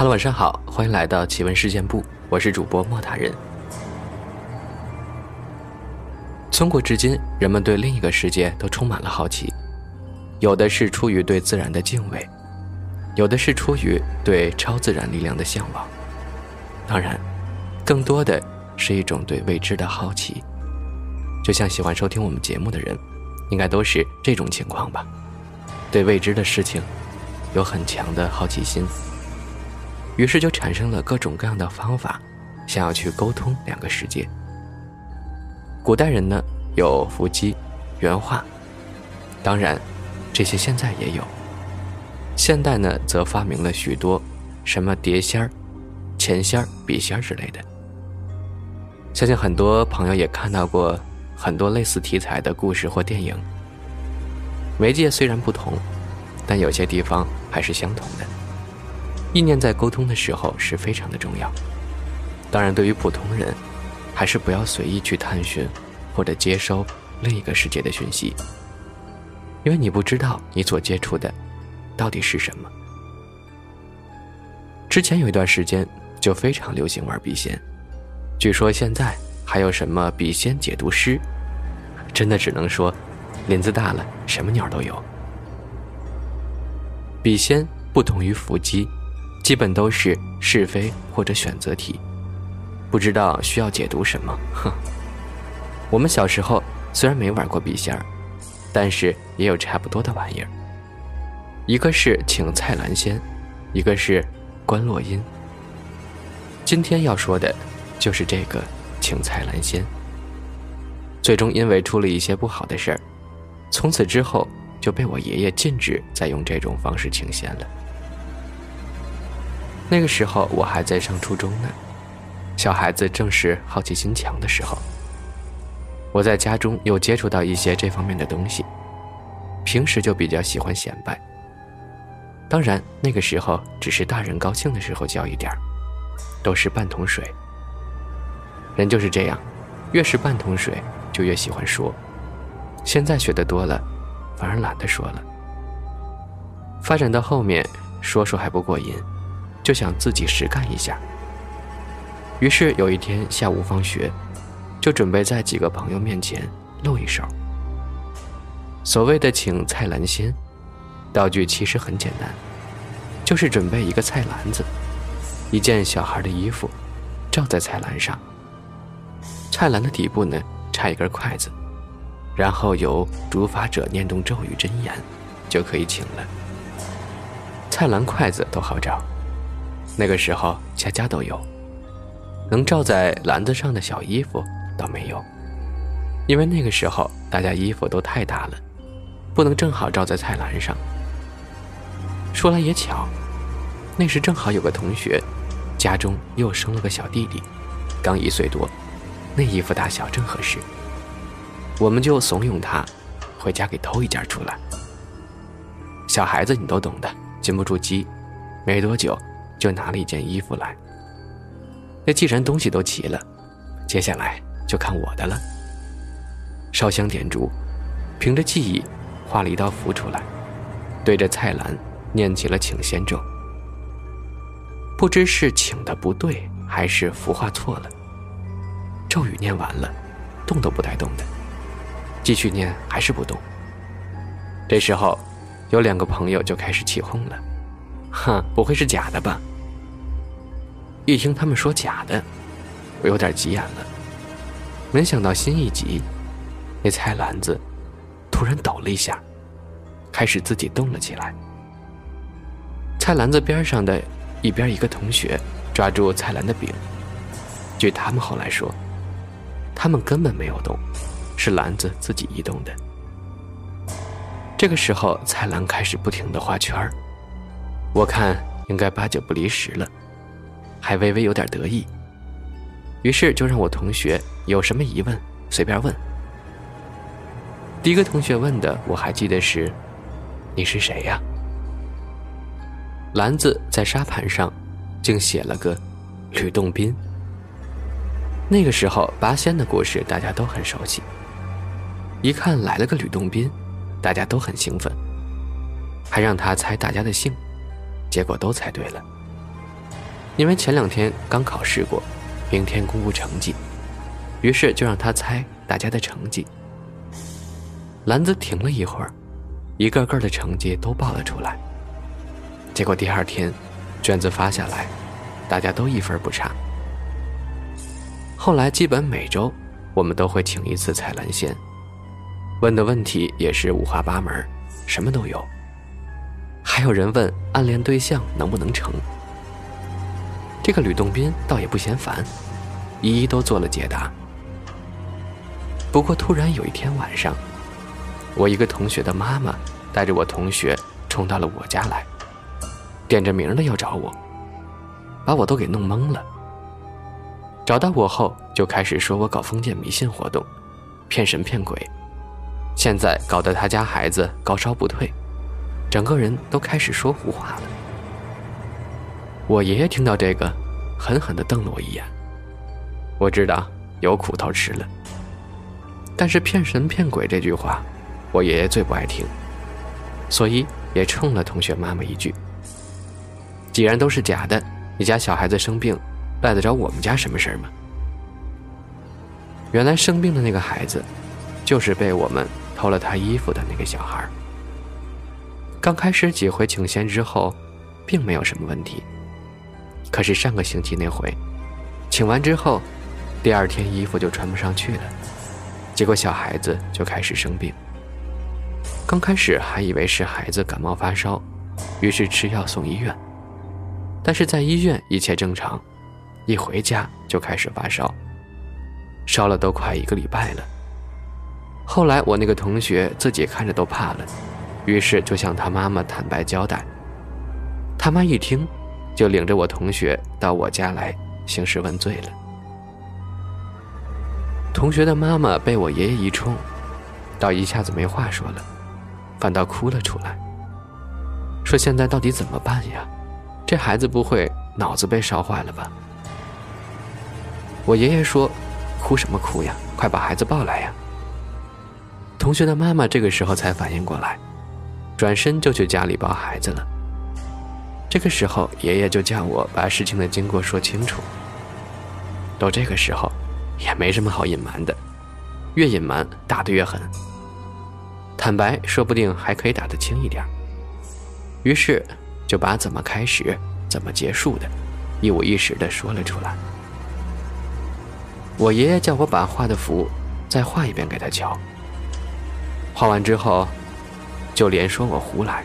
Hello，晚上好，欢迎来到奇闻事件部，我是主播莫大人。从古至今，人们对另一个世界都充满了好奇，有的是出于对自然的敬畏，有的是出于对超自然力量的向往，当然，更多的是一种对未知的好奇。就像喜欢收听我们节目的人，应该都是这种情况吧？对未知的事情有很强的好奇心，于是就产生了各种各样的方法，想要去沟通两个世界。古代人呢有伏击、原画，当然这些现在也有。现代呢则发明了许多什么碟仙儿、钱仙儿、笔仙儿之类的。相信很多朋友也看到过。很多类似题材的故事或电影，媒介虽然不同，但有些地方还是相同的。意念在沟通的时候是非常的重要。当然，对于普通人，还是不要随意去探寻或者接收另一个世界的讯息，因为你不知道你所接触的到底是什么。之前有一段时间就非常流行玩笔仙，据说现在。还有什么笔仙解读师？真的只能说，林子大了，什么鸟都有。笔仙不同于伏击，基本都是是非或者选择题，不知道需要解读什么。哼，我们小时候虽然没玩过笔仙儿，但是也有差不多的玩意儿。一个是请蔡澜仙，一个是观落音。今天要说的，就是这个。请蔡澜仙，最终因为出了一些不好的事儿，从此之后就被我爷爷禁止再用这种方式请仙了。那个时候我还在上初中呢，小孩子正是好奇心强的时候。我在家中又接触到一些这方面的东西，平时就比较喜欢显摆。当然那个时候只是大人高兴的时候教一点儿，都是半桶水。人就是这样，越是半桶水，就越喜欢说。现在学的多了，反而懒得说了。发展到后面，说说还不过瘾，就想自己实干一下。于是有一天下午放学，就准备在几个朋友面前露一手。所谓的请菜篮仙，道具其实很简单，就是准备一个菜篮子，一件小孩的衣服，罩在菜篮上。菜篮的底部呢，插一根筷子，然后由主法者念动咒语真言，就可以请了。菜篮、筷子都好找，那个时候家家都有。能罩在篮子上的小衣服倒没有，因为那个时候大家衣服都太大了，不能正好罩在菜篮上。说来也巧，那时正好有个同学，家中又生了个小弟弟，刚一岁多。那衣服大小正合适，我们就怂恿他回家给偷一件出来。小孩子你都懂的，禁不住激，没多久就拿了一件衣服来。那既然东西都齐了，接下来就看我的了。烧香点烛，凭着记忆画了一道符出来，对着菜篮念起了请仙咒。不知是请的不对，还是符画错了。咒语念完了，动都不带动的，继续念还是不动。这时候，有两个朋友就开始起哄了：“哼，不会是假的吧？”一听他们说假的，我有点急眼了。没想到心一急，那菜篮子突然抖了一下，开始自己动了起来。菜篮子边上的一边一个同学抓住菜篮的柄，据他们后来说。他们根本没有动，是篮子自己移动的。这个时候，菜篮开始不停的画圈，我看应该八九不离十了，还微微有点得意。于是就让我同学有什么疑问随便问。第一个同学问的我还记得是：“你是谁呀？”篮子在沙盘上竟写了个吕洞宾。那个时候，八仙的故事大家都很熟悉。一看来了个吕洞宾，大家都很兴奋，还让他猜大家的姓，结果都猜对了。因为前两天刚考试过，明天公布成绩，于是就让他猜大家的成绩。兰子停了一会儿，一个个的成绩都报了出来。结果第二天，卷子发下来，大家都一分不差。后来基本每周，我们都会请一次彩兰仙，问的问题也是五花八门，什么都有。还有人问暗恋对象能不能成。这个吕洞宾倒也不嫌烦，一一都做了解答。不过突然有一天晚上，我一个同学的妈妈带着我同学冲到了我家来，点着名的要找我，把我都给弄懵了。找到我后就开始说我搞封建迷信活动，骗神骗鬼，现在搞得他家孩子高烧不退。整个人都开始说胡话了。我爷爷听到这个，狠狠地瞪了我一眼。我知道有苦头吃了。但是骗神骗鬼这句话，我爷爷最不爱听，所以也冲了同学妈妈一句：“既然都是假的，你家小孩子生病，赖得着我们家什么事儿吗？”原来生病的那个孩子，就是被我们偷了他衣服的那个小孩。刚开始几回请仙之后，并没有什么问题。可是上个星期那回，请完之后，第二天衣服就穿不上去了，结果小孩子就开始生病。刚开始还以为是孩子感冒发烧，于是吃药送医院。但是在医院一切正常，一回家就开始发烧，烧了都快一个礼拜了。后来我那个同学自己看着都怕了。于是就向他妈妈坦白交代，他妈一听，就领着我同学到我家来兴师问罪了。同学的妈妈被我爷爷一冲，倒一下子没话说了，反倒哭了出来，说现在到底怎么办呀？这孩子不会脑子被烧坏了吧？我爷爷说：“哭什么哭呀，快把孩子抱来呀！”同学的妈妈这个时候才反应过来。转身就去家里抱孩子了。这个时候，爷爷就叫我把事情的经过说清楚。到这个时候，也没什么好隐瞒的，越隐瞒打得越狠。坦白说不定还可以打得轻一点。于是就把怎么开始、怎么结束的，一五一十的说了出来。我爷爷叫我把画的符再画一遍给他瞧。画完之后。就连说我胡来。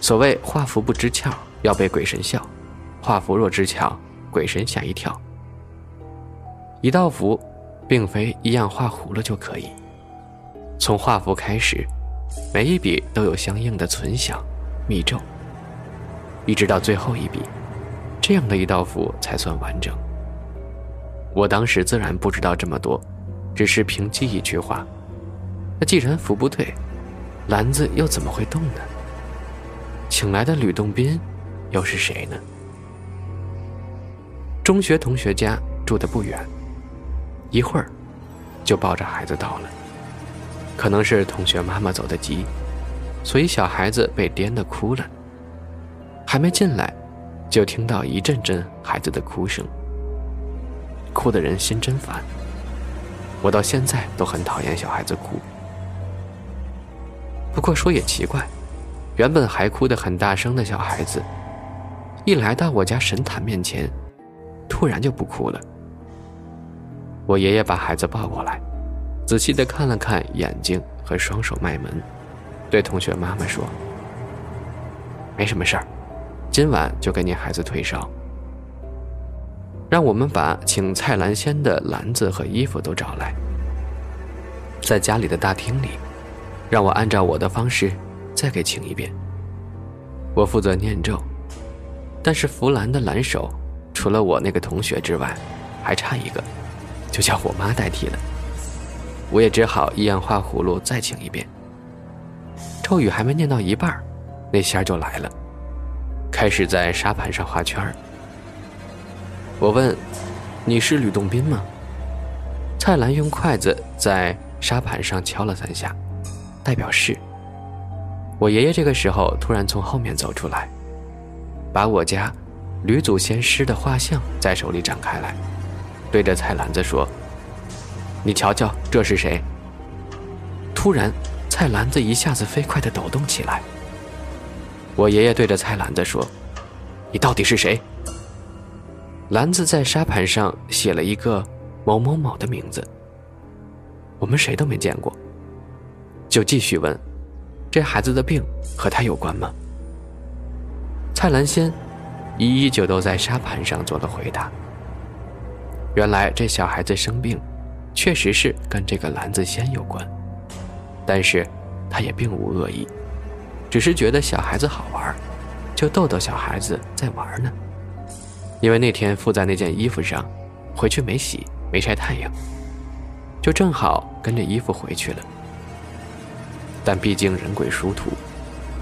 所谓画符不知窍，要被鬼神笑；画符若知窍，鬼神吓一跳。一道符，并非一样画糊了就可以。从画符开始，每一笔都有相应的存想、密咒，一直到最后一笔，这样的一道符才算完整。我当时自然不知道这么多，只是凭记一句话：那既然符不对。篮子又怎么会动呢？请来的吕洞宾又是谁呢？中学同学家住的不远，一会儿就抱着孩子到了。可能是同学妈妈走得急，所以小孩子被颠的哭了。还没进来，就听到一阵阵孩子的哭声，哭的人心真烦。我到现在都很讨厌小孩子哭。不过说也奇怪，原本还哭得很大声的小孩子，一来到我家神坛面前，突然就不哭了。我爷爷把孩子抱过来，仔细的看了看眼睛和双手脉门，对同学妈妈说：“没什么事儿，今晚就给你孩子退烧。让我们把请蔡兰仙的篮子和衣服都找来，在家里的大厅里。”让我按照我的方式再给请一遍。我负责念咒，但是弗兰的蓝手除了我那个同学之外，还差一个，就叫我妈代替了。我也只好一样画葫芦再请一遍。咒语还没念到一半，那仙儿就来了，开始在沙盘上画圈儿。我问：“你是吕洞宾吗？”蔡澜用筷子在沙盘上敲了三下。代表是，我爷爷这个时候突然从后面走出来，把我家吕祖先师的画像在手里展开来，对着菜篮子说：“你瞧瞧，这是谁？”突然，菜篮子一下子飞快地抖动起来。我爷爷对着菜篮子说：“你到底是谁？”篮子在沙盘上写了一个某某某的名字。我们谁都没见过，就继续问：“这孩子的病和他有关吗？”蔡兰仙一一就都在沙盘上做了回答。原来这小孩子生病，确实是跟这个兰子仙有关，但是他也并无恶意，只是觉得小孩子好玩，就逗逗小孩子在玩呢。因为那天附在那件衣服上，回去没洗，没晒太阳。就正好跟着衣服回去了，但毕竟人鬼殊途，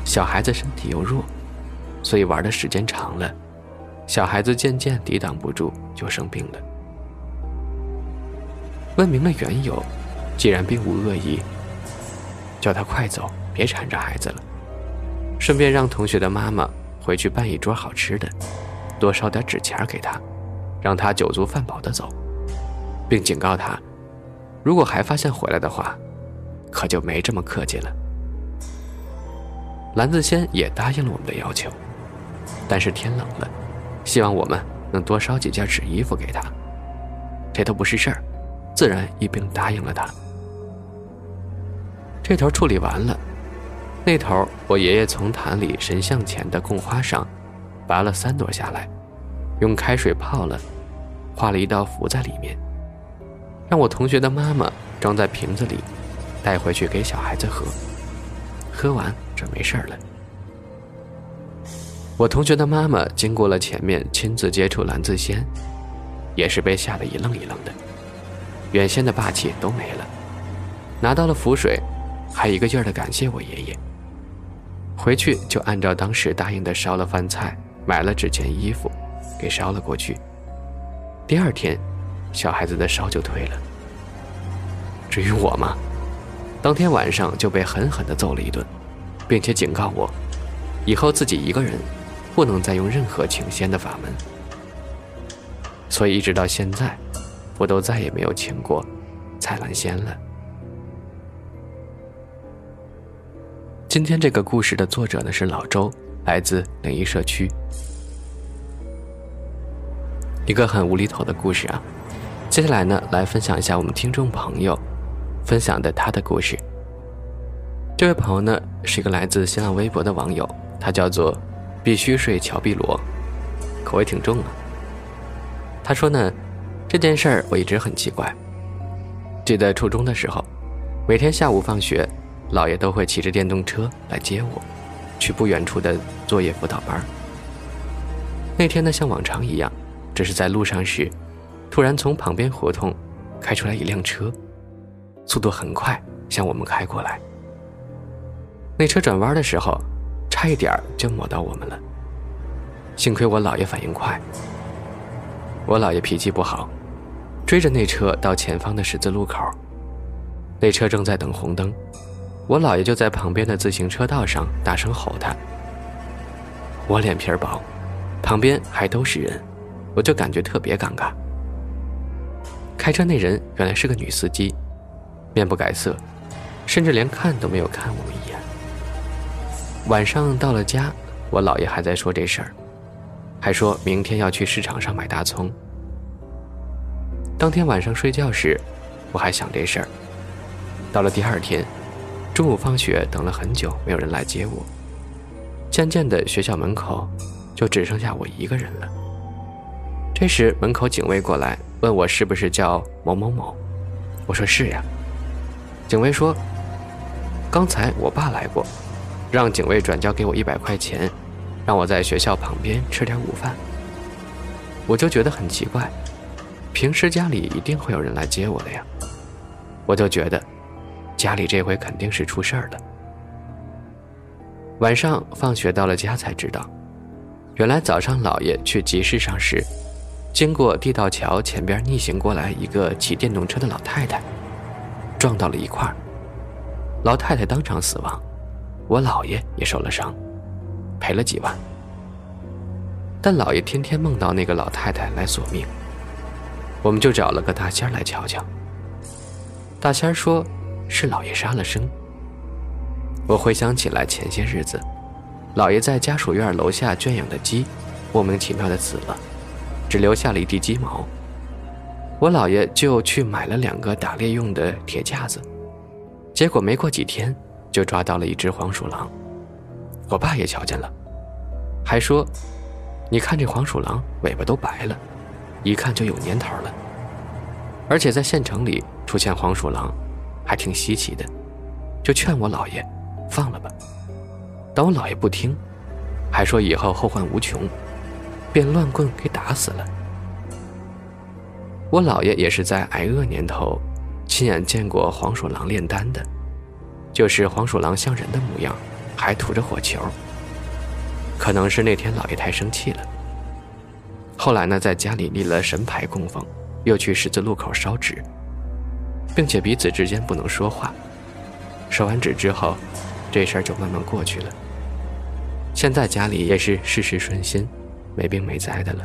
小孩子身体又弱，所以玩的时间长了，小孩子渐渐抵挡不住，就生病了。问明了缘由，既然并无恶意，叫他快走，别缠着孩子了。顺便让同学的妈妈回去办一桌好吃的，多烧点纸钱给他，让他酒足饭饱的走，并警告他。如果还发现回来的话，可就没这么客气了。蓝子仙也答应了我们的要求，但是天冷了，希望我们能多烧几件纸衣服给他。这都不是事儿，自然一并答应了他。这头处理完了，那头我爷爷从坛里神像前的供花上拔了三朵下来，用开水泡了，画了一道符在里面。让我同学的妈妈装在瓶子里，带回去给小孩子喝。喝完这没事了。我同学的妈妈经过了前面亲自接触蓝子仙，也是被吓得一愣一愣的，原先的霸气都没了。拿到了符水，还一个劲儿的感谢我爷爷。回去就按照当时答应的烧了饭菜，买了纸钱衣服，给烧了过去。第二天。小孩子的烧就退了。至于我嘛，当天晚上就被狠狠地揍了一顿，并且警告我，以后自己一个人不能再用任何请仙的法门。所以一直到现在，我都再也没有请过彩兰仙了。今天这个故事的作者呢是老周，来自灵异社区。一个很无厘头的故事啊。接下来呢，来分享一下我们听众朋友分享的他的故事。这位朋友呢，是一个来自新浪微博的网友，他叫做“必须睡乔碧罗”，口味挺重啊。他说呢，这件事儿我一直很奇怪。记得初中的时候，每天下午放学，姥爷都会骑着电动车来接我，去不远处的作业辅导班。那天呢，像往常一样，只是在路上时。突然，从旁边胡同开出来一辆车，速度很快，向我们开过来。那车转弯的时候，差一点就抹到我们了。幸亏我姥爷反应快。我姥爷脾气不好，追着那车到前方的十字路口。那车正在等红灯，我姥爷就在旁边的自行车道上大声吼他。我脸皮薄，旁边还都是人，我就感觉特别尴尬。开车那人原来是个女司机，面不改色，甚至连看都没有看我们一眼。晚上到了家，我姥爷还在说这事儿，还说明天要去市场上买大葱。当天晚上睡觉时，我还想这事儿。到了第二天，中午放学等了很久，没有人来接我。渐渐的，学校门口就只剩下我一个人了。这时，门口警卫过来。问我是不是叫某某某，我说是呀。警卫说：“刚才我爸来过，让警卫转交给我一百块钱，让我在学校旁边吃点午饭。”我就觉得很奇怪，平时家里一定会有人来接我的呀。我就觉得，家里这回肯定是出事儿了。晚上放学到了家才知道，原来早上姥爷去集市上时。经过地道桥前边逆行过来一个骑电动车的老太太，撞到了一块儿，老太太当场死亡，我姥爷也受了伤，赔了几万。但老爷天天梦到那个老太太来索命，我们就找了个大仙来瞧瞧。大仙说是老爷杀了生。我回想起来前些日子，老爷在家属院楼下圈养的鸡，莫名其妙的死了，只留下了一地鸡毛。我姥爷就去买了两个打猎用的铁架子，结果没过几天就抓到了一只黄鼠狼。我爸也瞧见了，还说。你看这黄鼠狼尾巴都白了，一看就有年头了。而且在县城里出现黄鼠狼，还挺稀奇的，就劝我姥爷放了吧。但我姥爷不听，还说以后后患无穷，便乱棍给打死了。我姥爷也是在挨饿年头，亲眼见过黄鼠狼炼丹的，就是黄鼠狼像人的模样，还吐着火球。可能是那天姥爷太生气了。后来呢，在家里立了神牌供奉，又去十字路口烧纸，并且彼此之间不能说话。烧完纸之后，这事儿就慢慢过去了。现在家里也是事事顺心，没病没灾的了。